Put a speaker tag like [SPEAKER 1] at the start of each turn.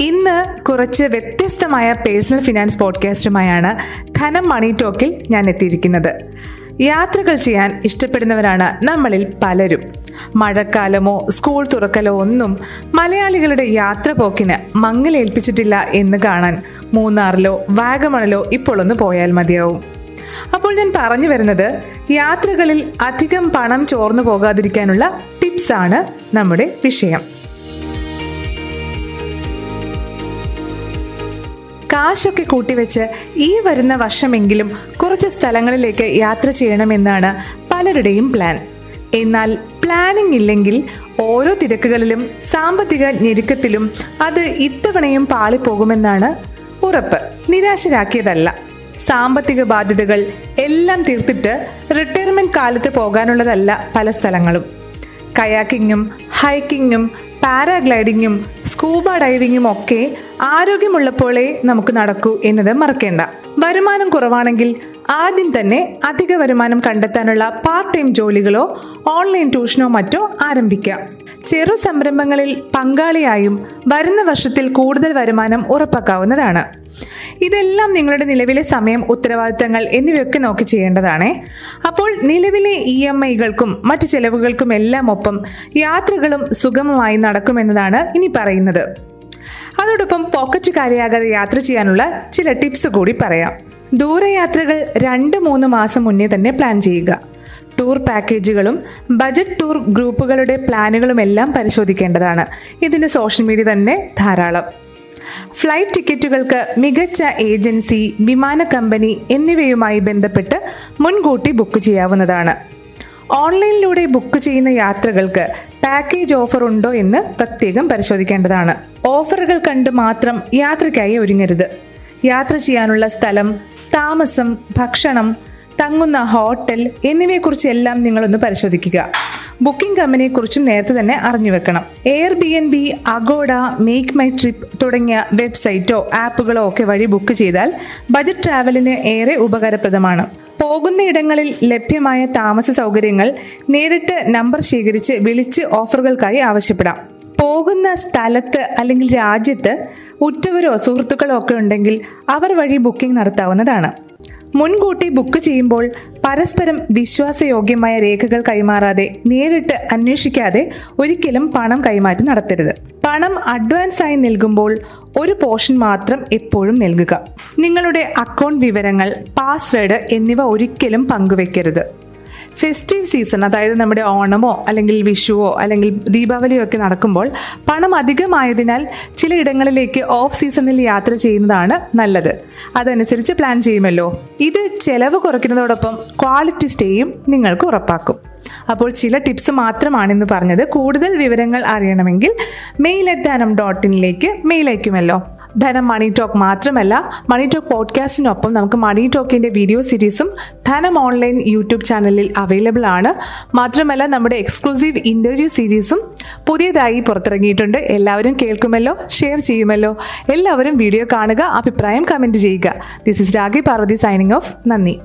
[SPEAKER 1] ഇന്ന് കുറച്ച് വ്യത്യസ്തമായ പേഴ്സണൽ ഫിനാൻസ് പോഡ്കാസ്റ്റുമായാണ് ധനം മണി ടോക്കിൽ ഞാൻ എത്തിയിരിക്കുന്നത്. യാത്രകൾ ചെയ്യാൻ ഇഷ്ടപ്പെടുന്നവരാണ് നമ്മളിൽ പലരും. മഴക്കാലമോ സ്കൂൾ തുറക്കലോ ഒന്നും മലയാളികളുടെ യാത്ര പോക്കിന് മങ്ങലേൽപ്പിച്ചിട്ടില്ല എന്ന് കാണാൻ മൂന്നാറിലോ വാഗമണിലോ ഇപ്പോൾ ഒന്ന് പോയാൽ മതിയാവും. അപ്പോൾ ഞാൻ പറഞ്ഞു വരുന്നത് യാത്രകളിൽ അധികം പണം ചോർന്നു പോകാതിരിക്കാനുള്ള ടിപ്സാണ് നമ്മുടെ വിഷയം. കാശൊക്കെ കൂട്ടിവെച്ച് ഈ വരുന്ന വർഷമെങ്കിലും കുറച്ച് സ്ഥലങ്ങളിലേക്ക് യാത്ര ചെയ്യണമെന്നാണ് പലരുടെയും പ്ലാൻ എന്നാൽ പ്ലാനിംഗ് ഇല്ലെങ്കിൽ ഓരോ തിരക്കുകളിലും സാമ്പത്തിക ഞെരുക്കത്തിലും അത് ഇത്തവണയും പാളിപ്പോകുമെന്നാണ് ഉറപ്പ്. നിരാശരാക്കിയതല്ല. സാമ്പത്തിക ബാധ്യതകൾ എല്ലാം തീർത്തിട്ട് റിട്ടയർമെന്റ് കാലത്ത് പോകാനുള്ളതല്ല പല സ്ഥലങ്ങളും. കയാക്കിങ്ങും ഹൈക്കിങ്ങും പാരാഗ്ലൈഡിങ്ങും സ്കൂബ ഡൈവിങ്ങും ഒക്കെ ആരോഗ്യമുള്ളപ്പോഴേ നമുക്ക് നടക്കൂ എന്നത് മറക്കേണ്ട. വരുമാനം കുറവാണെങ്കിൽ ആദ്യം തന്നെ അധിക വരുമാനം കണ്ടെത്താനുള്ള പാർട്ട് ടൈം ജോലികളോ ഓൺലൈൻ ട്യൂഷനോ മറ്റോ ആരംഭിക്കാം. ചെറു സംരംഭങ്ങളിൽ പങ്കാളിയായും വരുന്ന വർഷത്തിൽ കൂടുതൽ വരുമാനം ഉറപ്പാക്കാവുന്നതാണ്. ഇതെല്ലാം നിങ്ങളുടെ നിലവിലെ സമയം ഉത്തരവാദിത്തങ്ങൾ എന്നിവയൊക്കെ നോക്കി ചെയ്യേണ്ടതാണ്. അപ്പോൾ നിലവിലെ ഇ എം ഐകൾക്കും മറ്റു ചെലവുകൾക്കും എല്ലാം ഒപ്പം യാത്രകളും സുഗമമായി നടക്കുമെന്നതാണ് ഇനി പറയുന്നത്. അതോടൊപ്പം പോക്കറ്റ് കാലിയാകാതെ യാത്ര ചെയ്യാനുള്ള ചില ടിപ്സ് കൂടി പറയാം. ദൂരയാത്രകൾ രണ്ട് മൂന്ന് മാസം മുന്നേ തന്നെ പ്ലാൻ ചെയ്യുക. ടൂർ പാക്കേജുകളും ബജറ്റ് ടൂർ ഗ്രൂപ്പുകളുടെ പ്ലാനുകളും എല്ലാം പരിശോധിക്കേണ്ടതാണ്. ഇതിന് സോഷ്യൽ മീഡിയ തന്നെ ധാരാളം. ഫ്ലൈറ്റ് ടിക്കറ്റുകൾക്ക് മികച്ച ഏജൻസി വിമാന കമ്പനി എന്നിവയുമായി ബന്ധപ്പെട്ട് മുൻകൂട്ടി ബുക്ക് ചെയ്യാവുന്നതാണ്. ഓൺലൈനിലൂടെ ബുക്ക് ചെയ്യുന്ന യാത്രകൾക്ക് പാക്കേജ് ഓഫർ ഉണ്ടോ എന്ന് പ്രത്യേകം പരിശോധിക്കേണ്ടതാണ്. ഓഫറുകൾ കണ്ട് മാത്രം യാത്രയ്ക്കായി ഒരുങ്ങരുത്. യാത്ര ചെയ്യാനുള്ള സ്ഥലം താമസം ഭക്ഷണം തങ്ങുന്ന ഹോട്ടൽ എന്നിവയെക്കുറിച്ചെല്ലാം നിങ്ങളൊന്ന് പരിശോധിക്കുക. ബുക്കിംഗ് കമ്പനിയെക്കുറിച്ചും നേരത്തെ തന്നെ അറിഞ്ഞു വെക്കണം. Airbnb Agoda MakeMyTrip തുടങ്ങിയ വെബ്സൈറ്റോ ആപ്പുകളോ ഒക്കെ വഴി ബുക്ക് ചെയ്താൽ ബജറ്റ് ട്രാവലിന് ഏറെ ഉപകാരപ്രദമാണ്. പോകുന്ന ഇടങ്ങളിൽ ലഭ്യമായ താമസ സൗകര്യങ്ങൾ നേരിട്ട് നമ്പർ ശേഖരിച്ച് വിളിച്ച് ഓഫറുകൾക്കായി ആവശ്യപ്പെടാം. പോകുന്ന സ്ഥലത്ത് അല്ലെങ്കിൽ രാജ്യത്ത് ഉറ്റവരോ സുഹൃത്തുക്കളോ ഒക്കെ ഉണ്ടെങ്കിൽ അവർ വഴി ബുക്കിംഗ് നടത്താവുന്നതാണ്. മുൻകൂട്ടി ബുക്ക് ചെയ്യുമ്പോൾ പരസ്പരം വിശ്വാസയോഗ്യമായ രേഖകൾ കൈമാറാതെ നേരിട്ട് അന്വേഷിക്കാതെ ഒരിക്കലും പണം കൈമാറ്റം നടത്തരുത്. പണം അഡ്വാൻസ് ആയി നൽകുമ്പോൾ ഒരു പോർഷൻ മാത്രം എപ്പോഴും നൽകുക. നിങ്ങളുടെ അക്കൗണ്ട് വിവരങ്ങൾ പാസ്വേഡ് എന്നിവ ഒരിക്കലും പങ്കുവെക്കരുത്. ഫെസ്റ്റീവ് സീസൺ അതായത് നമ്മുടെ ഓണമോ അല്ലെങ്കിൽ വിഷുവോ അല്ലെങ്കിൽ ദീപാവലിയോ ഒക്കെ നടക്കുമ്പോൾ പണം അധികമായതിനാൽ ചിലയിടങ്ങളിലേക്ക് ഓഫ് സീസണിൽ യാത്ര ചെയ്യുന്നതാണ് നല്ലത്. അതനുസരിച്ച് പ്ലാൻ ചെയ്യുമല്ലോ. ഇത് ചെലവ് കുറയ്ക്കുന്നതോടൊപ്പം ക്വാളിറ്റി സ്റ്റേയും നിങ്ങൾക്ക് ഉറപ്പാക്കും. അപ്പോൾ ചില ടിപ്സ് മാത്രമാണെന്ന് പറഞ്ഞത്. കൂടുതൽ വിവരങ്ങൾ അറിയണമെങ്കിൽ മെയിൽ അറ്റ് ധനം ഡോട്ട് ഇനിലേക്ക് മെയിൽ അയക്കുമല്ലോ. ധനം മണി ടോക്ക് മാത്രമല്ല മണി ടോക്ക് പോഡ്കാസ്റ്റിനൊപ്പം നമുക്ക് മണി ടോക്കിന്റെ വീഡിയോ സീരീസും ധനം ഓൺലൈൻ യൂട്യൂബ് ചാനലിൽ അവൈലബിൾ ആണ്. മാത്രമല്ല നമ്മുടെ എക്സ്ക്ലൂസീവ് ഇന്റർവ്യൂ സീരീസും പുതിയതായി പുറത്തിറങ്ങിയിട്ടുണ്ട്. എല്ലാവരും കേൾക്കുമല്ലോ ഷെയർ ചെയ്യുമല്ലോ. എല്ലാവരും വീഡിയോ കാണുക അഭിപ്രായം കമന്റ് ചെയ്യുക. This is Ragi Parvathi signing off നന്ദി.